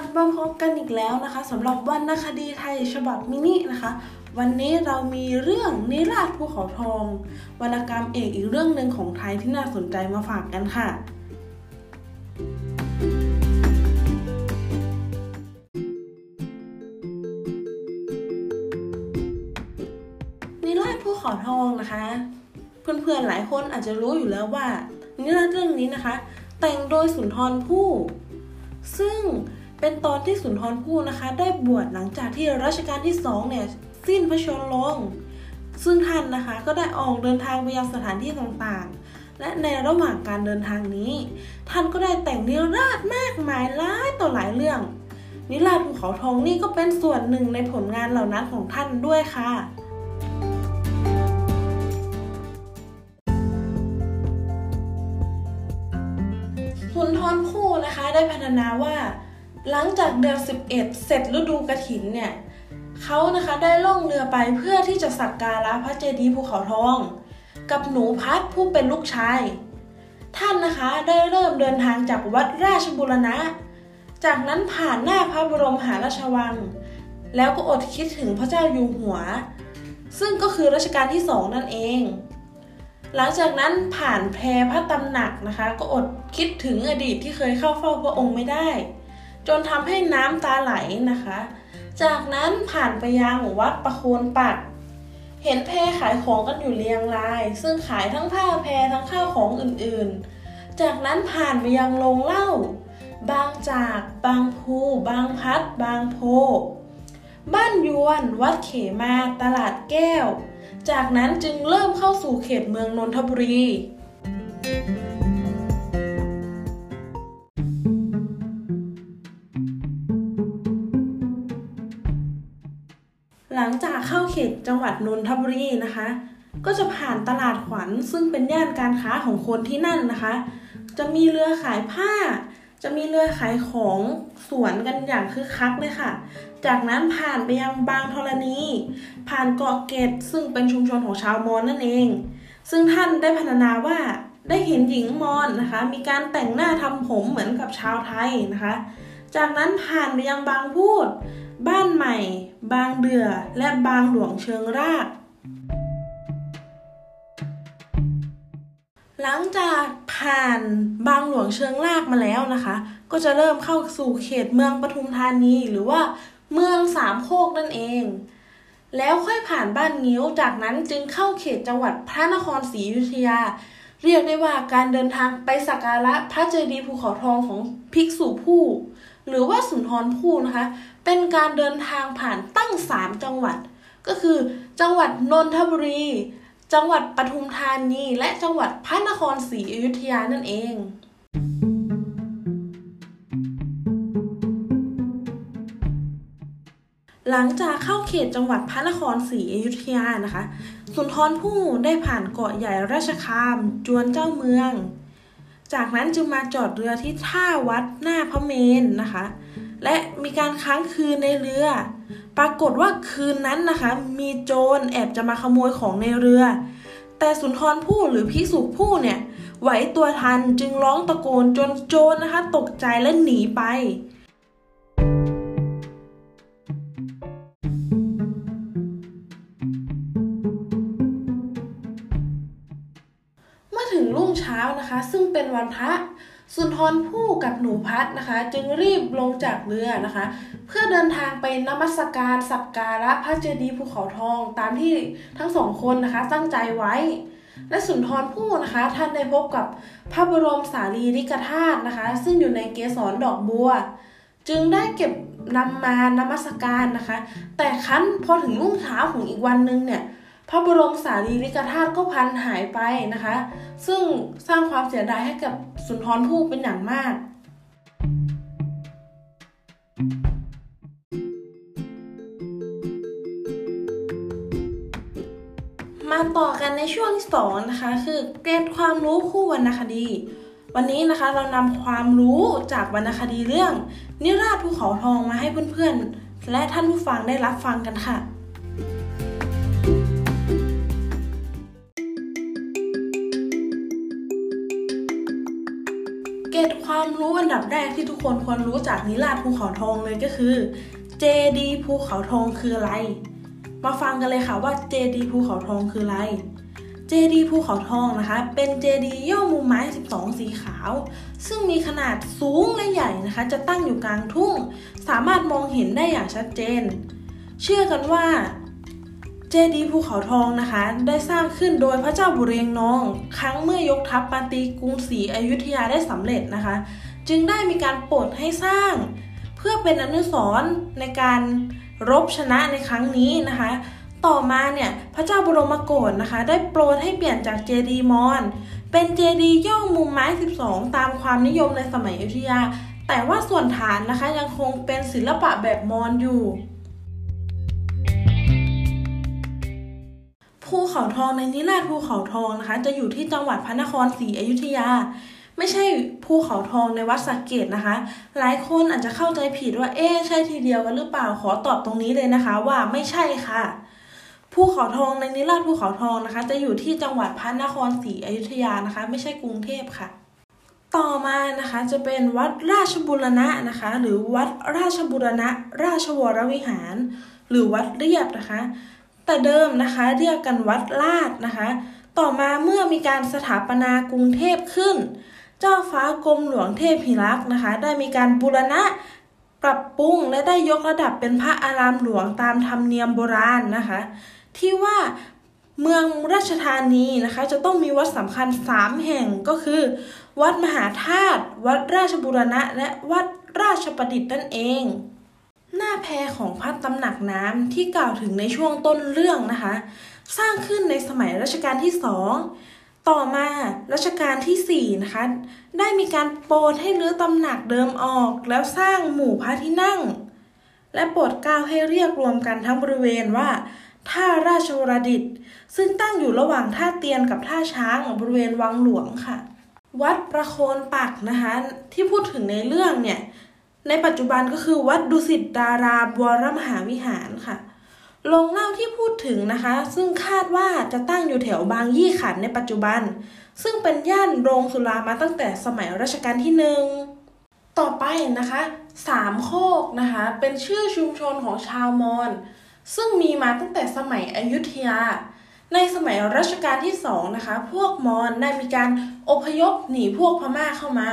บมาพบกันอีกแล้วนะคะสำหรับวรรณคดีไทยฉบับมินินะคะ วันนี้เรามีเรื่องนิราศภูเขาทอง วรรณกรรมเอกอีกเรื่องหนึ่งของไทยที่น่าสนใจมาฝากกันค่ะ นิราศภูเขาทองนะคะ เพื่อนๆหลายคนอาจจะรู้อยู่แล้วว่า นิราศเรื่องนี้นะคะ แต่งโดยสุนทรภู่ซึ่ง เป็นตอนที่สุนทรภู่นะคะ ได้บวชหลังจากที่รัชกาลที่สองเนี่ยสิ้นพระชนม์ลง ซึ่งท่านนะคะก็ได้ออกเดินทางไปยังสถานที่ต่างๆ และในระหว่างการเดินทางนี้ ท่านก็ได้แต่งนิราศมากมายหลายต่อหลายเรื่อง นิราศภูเขาทองนี่ก็เป็นส่วนหนึ่งในผลงานเหล่านั้นของท่านด้วยค่ะสุนทรภู่นะคะได้พัฒนาว่า หลังจากเดือน 11 เสร็จฤดูกระถินเนี่ยเขานะคะได้ล่องเรือไปเพื่อที่จะสักการะพระเจดีย์ภูเขาทอง กับหนูพัดผู้เป็นลูกชาย ท่านนะคะได้เริ่มเดินทางจากวัดราชบุรณะ จากนั้นผ่านหน้าพระบรมหาราชวัง แล้วก็อดคิดถึงพระเจ้าอยู่หัว ซึ่งก็คือรัชกาลที่สองนั่นเอง หลังจากนั้นผ่านแพรพระตำหนักนะคะ ก็อดคิดถึงอดีตที่เคยเข้าเฝ้าพระองค์ไม่ได้ จนทำให้น้ำตาไหลนะคะ จากนั้นผ่านไปยังวัดประโคนปักเห็นแพรขายของกันอยู่เรียงราย ซึ่งขายทั้งผ้าแพรทั้งข้าวของอื่นๆ จากนั้นผ่านไปยังโรงเหล้าบางจาก บางภู บางพัด บางโพ บ้านยวน วัดเขมา ตลาดแก้ว จากนั้นจึงเริ่มเข้าสู่เขตเมืองนนทบุรีหลั งจากเข้าเขตจังหวัดนนทบุรีนะคะ ก็จะผ่านตลาดขวัญซึ่งเป็นย่านการค้าของคนที่นั่นนะคะ จะมีเรือขายผ้า จะมีเรือขายของสวนกันอย่างคึกคักเลยค่ะ จากนั้นผ่านไปยังบางธรณี ผ่านเกาะเกตซึ่งเป็นชุมชนของชาวมอญนั่นเอง ซึ่งท่านได้พัฒนาว่าได้เห็นหญิงมอญนะคะ มีการแต่งหน้าทำผมเหมือนกับชาวไทยนะคะ จากนั้นผ่านไปยังบางพูด บ้านใหม่ บางเดือ และบางหลวงเชิงราก หลังจากผ่านบางหลวงเชิงรากมาแล้วนะคะ ก็จะเริ่มเข้าสู่เขตเมืองปทุมธานีหรือว่าเมืองสามโคกนั่นเอง แล้วค่อยผ่านบ้านงิ้ว จากนั้นจึงเข้าเขตจังหวัดพระนครศรีอยุธยา เรียกได้ว่าการเดินทางไปสักการะพระเจดีย์ภูเขาทองของภิกษุผู้ หรือว่าสุนทรภู่นะคะ เป็นการเดินทางผ่านตั้ง 3 จังหวัด ก็คือ จังหวัดนนทบุรี จังหวัดปทุมธานี และจังหวัดพระนครศรีอยุธยานั่นเองหลังจากเข้าเขตจังหวัดพระนครศรีอยุธยานะคะ สุนทรภู่ได้ผ่านเกาะใหญ่ราชคาม จวนเจ้าเมือง จากนั้นจึงมาจอดเรือที่ท่าวัดหน้าพระเมนนะคะ และมีการค้างคืนในเรือ ปรากฏว่าคืนนั้นนะคะ มีโจรแอบจะมาขโมยของในเรือ แต่สุนทรผู้หรือพิสุผู้เนี่ยไหวตัวทันจึงร้องตะโกนจนโจรนะคะ ตกใจและหนีไป ซึ่งเป็นวันพระสุนทรภู่กับหนูพัดนะคะ จึงรีบลงจากเรือนะคะ เพื่อเดินทางไปนมัสการสักการะพระเจดีย์ภูเขาทองตามที่ทั้งสองคนนะคะตั้งใจไว้ และสุนทรภู่นะคะท่านได้พบกับพระบรมสารีริกธาตุนะคะ ซึ่งอยู่ในเกสรดอกบัว จึงได้เก็บนำมานมัสการนะคะ แต่คั้นพอถึงรุ่งเช้าของอีกวันนึงเนี่ย พระบรมสารีริกธาตุก็พันหายไปนะคะ ซึ่งสร้างความเสียดายให้กับสุนทรภู่เป็นอย่างมาก มาต่อกันในช่วงที่สองนะคะ คือเกรดความรู้คู่วรรณคดี วันนี้นะคะเรานำความรู้จากวรรณคดีเรื่อง นิราศภูเขาทองมาให้เพื่อนๆและท่านผู้ฟังได้รับฟังกันค่ะ เกเกตความรู้อันดับแรกที่ทุกคนควรรู้จากนิราศภูเขาทองเลยก็คือ เจดีภูเขาทองคืออะไร มาฟังกันเลยค่ะว่าเจดีภูเขาทองคืออะไร เจดีภูเขาทองนะคะ เป็นเจดีย่อมุมไม้ 12 สีขาว ซึ่งมีขนาดสูงและใหญ่นะคะ จะตั้งอยู่กลางทุ่ง สามารถมองเห็นได้อย่างชัดเจน เชื่อกันว่า เจดีย์ภูเขาทองนะคะ ได้สร้างขึ้นโดยพระเจ้าบุเรงนอง ครั้งเมื่อยกทัพมาตีกรุงศรีอยุธยาได้สำเร็จนะคะ จึงได้มีการโปรดให้สร้าง เพื่อเป็นอนุสรณ์ในการรบชนะในครั้งนี้นะคะ ต่อมาเนี่ยพระเจ้าบรมโกศนะคะ ได้โปรดให้เปลี่ยนจากเจดีย์มอญเป็นเจดีย์ย่อมุมไม้ 12 ตามความนิยมในสมัยอยุธยา แต่ว่าส่วนฐานนะคะยังคงเป็นศิลปะแบบมอญอยู่ ภูเขาทองในนิราภูเขาทองนะคะ จะอยู่ที่จังหวัดพระนครศรีอยุธยา ไม่ใช่ภูเขาทองในวัดสักเกตนะคะ หลายคนอาจจะเข้าใจผิดว่าเอ๊ใช่ทีเดียวกันหรือเปล่าขอตอบตรงนี้เลยนะคะ ว่าไม่ใช่ค่ะภูเขาทองในนิราภูเขาทองนะคะ จะอยู่ที่จังหวัดพระนครศรีอยุธยานะคะ ไม่ใช่กรุงเทพค่ะ ต่อมานะคะจะเป็นวัดราชบุรณะนะคะ หรือวัดราชบุรณะ ราชวรวิหาร หรือวัดเรียบนะคะ แต่เดิมนะคะเรียกกันวัดลาดนะคะ ต่อมาเมื่อมีการสถาปนากรุงเทพขึ้น เจ้าฟ้ากรมหลวงเทพพิรักษ์นะคะ ได้มีการบูรณะปรับปรุงและได้ยกระดับเป็นพระอารามหลวงตามธรรมเนียมโบราณนะคะ ที่ว่าเมืองราชธานีนะคะ จะต้องมีวัดสำคัญ 3 แห่งก็คือ วัดมหาธาตุวัดราชบุรณะ และวัดราชประดิษฐ์นั่นเอง หน้าแพของพระตำหนักน้ำที่กล่าวถึงในช่วงต้นเรื่องนะคะ สร้างขึ้นในสมัยรัชกาลที่สองต่อมารัชกาลที่สี่นะคะได้มีการโปรดให้รื้อตำหนักเดิมออก แล้วสร้างหมู่พระที่นั่ง และโปรดเกล้าให้เรียกรวมกันทั้งบริเวณว่าท่าราชวรดิต ซึ่งตั้งอยู่ระหว่างท่าเตียนกับท่าช้างบริเวณวังหลวงค่ะ วัดประโคนปักนะคะที่พูดถึงในเรื่องเนี่ย ในปัจจุบันก็คือวัดดุสิตดาราบวรมหาวิหารค่ะโรงเล่าที่พูดถึงนะคะ ซึ่งคาดว่าจะตั้งอยู่แถวบางยี่ขันในปัจจุบัน ซึ่งเป็นย่านโรงสุรามาตั้งแต่สมัยรัชกาลที่หนึ่งต่อไปนะคะสามโคกนะคะ เป็นชื่อชุมชนของชาวมอญซึ่งมีมาตั้งแต่สมัยอยุธยา ในสมัยรัชกาลที่สองนะคะ พวกมอญได้มีการอพยพหนีพวกพม่าเข้ามา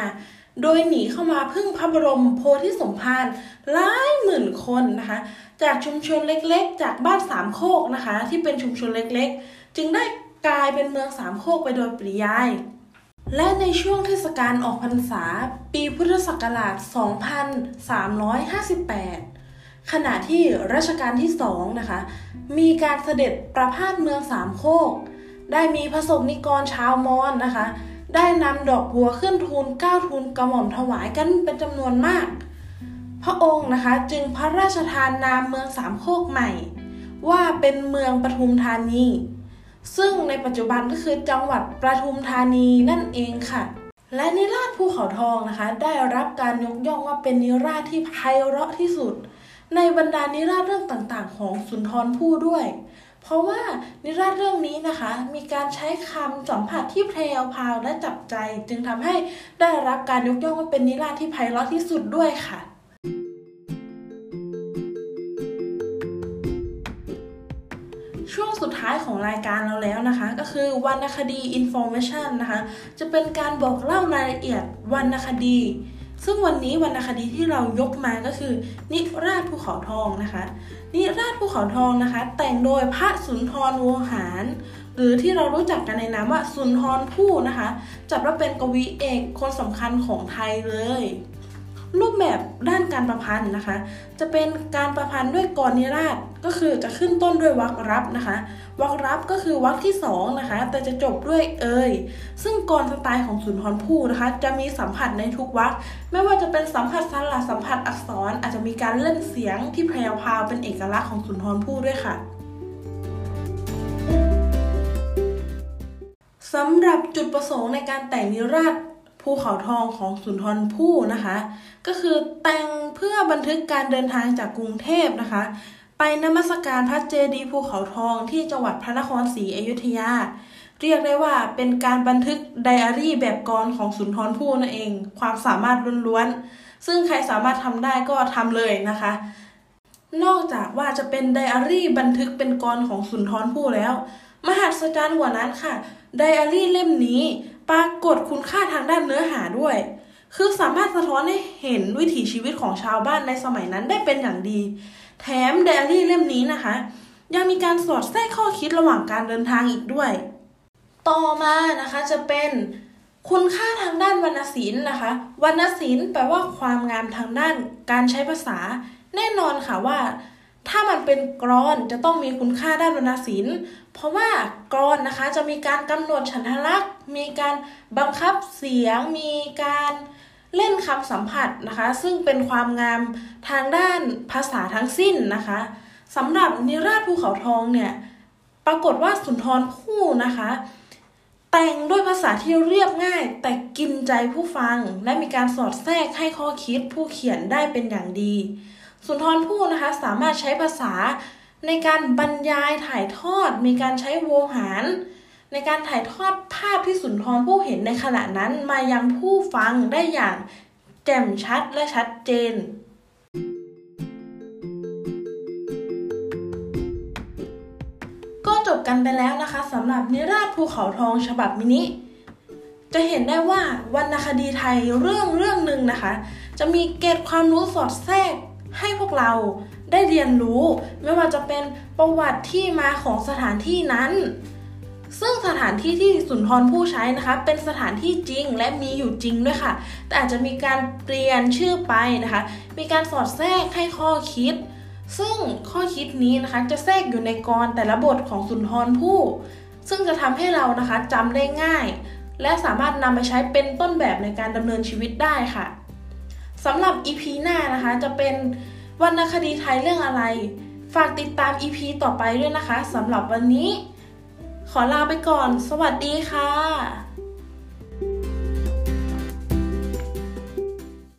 โดยหนีเข้ามาพึ่งพระบรมโพธิสมภารหลายหมื่นคนนะคะ จากชุมชนเล็กๆ จากบ้านสามโคกนะคะ ที่เป็นชุมชนเล็กๆ จึงได้กลายเป็นเมืองสามโคกไปโดยปริยาย และในช่วงเทศกาลออกพรรษา ปีพุทธศักราช 2358 ขณะที่รัชกาลที่สองนะคะ มีการเสด็จประพาสเมืองสามโคก ได้มีพระสงฆ์นิกรชาวมอญนะคะ ได้นำดอกบัวขึ้นทูลเก้าทูลกระหม่อมถวายกันเป็นจำนวนมาก พระองค์นะคะจึงพระราชทานนามเมืองสามโคกใหม่ ว่าเป็นเมืองปทุมธานี ซึ่งในปัจจุบันก็คือจังหวัดปทุมธานีนั่นเองค่ะ และนิราศภูเขาทองนะคะ ได้รับการยกย่องว่าเป็นนิราศที่ไพเราะที่สุด ในบรรดานิราศเรื่องต่างๆ ของสุนทรภู่ด้วย เพราะว่านิราศเรื่องนี้นะคะ มีการใช้คำสัมผัสที่เพลวพาวและจับใจ จึงทำให้ได้รับการยกย่องว่าเป็นนิราศที่ไพเราะที่สุดด้วยค่ะช่วงสุดท้ายของรายการเราแล้วนะคะ ก็คือวรรณคดี information นะคะ จะเป็นการบอกเล่ารายละเอียดวรรณคดี ซึ่งวันนี้วรรณคดีที่เรายกมาก็คือ นิราชภูเขาทองนะคะ นิราชภูเขาทองนะคะ แต่งโดยพระสุนทรวงหารหรือที่เรารู้จักกันในนามว่าสุนทรภู่นะคะ จัดว่าเป็นกวีเอกคนสำคัญของไทยเลย รูปแบบด้านการประพันธ์นะคะ จะเป็นการประพันธ์ด้วยกรนิราศก็คือจะขึ้นต้นด้วยวรรครับนะคะวรรครับก็คือวรรคที่สองนะคะ แต่จะจบด้วยเอย ซึ่งกรสไตล์ของสุนทรภู่นะคะ จะมีสัมผัสในทุกวรรคไม่ว่าจะเป็นสัมผัสสระสัมผัสอักษร อาจจะมีการเล่นเสียงที่แพรวพาวเป็นเอกลักษณ์ของสุนทรภู่ด้วยค่ะสำหรับจุดประสงค์ในการแต่งนิราศ ภูเขาทองของสุนทรภู่นะคะ ก็คือแต่งเพื่อบันทึกการเดินทางจากกรุงเทพนะคะ ไปนมัสการพระเจดีย์ภูเขาทองที่จังหวัดพระนครศรีอยุธยา เรียกได้ว่าเป็นการบันทึกไดอารี่แบบกรของสุนทรภู่นั่นเอง ความสามารถล้วนๆซึ่งใครสามารถทำได้ก็ทำเลยนะคะนอกจากว่าจะเป็นไดอารี่บันทึกเป็นกรของสุนทรภู่แล้ว มหัศจรรย์กว่านั้นค่ะ ไดอารี่เล่มนี้ ปรากฏคุณค่าทางด้านเนื้อหาด้วย คือสามารถสะท้อนให้เห็นวิถีชีวิตของชาวบ้านในสมัยนั้นได้เป็นอย่างดี แถมไดอารี่เล่มนี้นะคะ ยังมีการสอดแทรกข้อคิดระหว่างการเดินทางอีกด้วย ต่อมานะคะจะเป็นคุณค่าทางด้านวรรณศิลป์นะคะวรรณศิลป์แปลว่าความงามทางด้านการใช้ภาษา แน่นอนค่ะว่า ถ้ามันเป็นกรอนจะต้องมีคุณค่าด้านวรรณศิลป์ เพราะว่ากรอนนะคะจะมีการกำหนดฉันทลักษณ์ มีการบังคับเสียง มีการเล่นคำสัมผัสนะคะ ซึ่งเป็นความงามทางด้านภาษาทั้งสิ้นนะคะสำหรับนิราชภูเขาทองเนี่ยปรากฏว่าสุนทรภู่นะคะ แต่งด้วยภาษาที่เรียบง่าย แต่กินใจผู้ฟัง และมีการสอดแทรกให้ข้อคิดผู้เขียนได้เป็นอย่างดี สุนทรภู่นะคะสามารถใช้ภาษา ในการบรรยายถ่ายทอดมีการใช้โวหาร ในการถ่ายทอดภาพที่สุนทรภู่เห็นในขณะนั้นมายังผู้ฟังได้อย่างแจ่มชัดและชัดเจน ก็จบกันไปแล้วนะคะสำหรับนิราชภูเขาทองฉบับมินิจะเห็นได้ว่าวรรณคดีไทยเรื่องเรื่องหนึ่งนะคะ จะมีเกร็ดความรู้สอดแทรก ให้พวกเราได้เรียนรู้ ไม่ว่าจะเป็นประวัติที่มาของสถานที่นั้น ซึ่งสถานที่ที่สุนทรผู้ใช้นะคะ เป็นสถานที่จริงและมีอยู่จริงด้วยค่ะ แต่อาจจะมีการเปลี่ยนชื่อไปนะคะ มีการสอดแทรกให้ข้อคิด ซึ่งข้อคิดนี้นะคะจะแทรกอยู่ในกรแต่ละบทของสุนทรภู่ซึ่งจะทำให้เรานะคะจำได้ง่าย และสามารถนำไปใช้เป็นต้นแบบในการดำเนินชีวิตได้ค่ะ สำหรับ EP หน้านะคะ จะเป็นวรรณคดีไทยเรื่องอะไร ฝากติดตาม EP ต่อไปด้วยนะคะสำหรับวันนี้ ขอลาไปก่อน สวัสดีค่ะ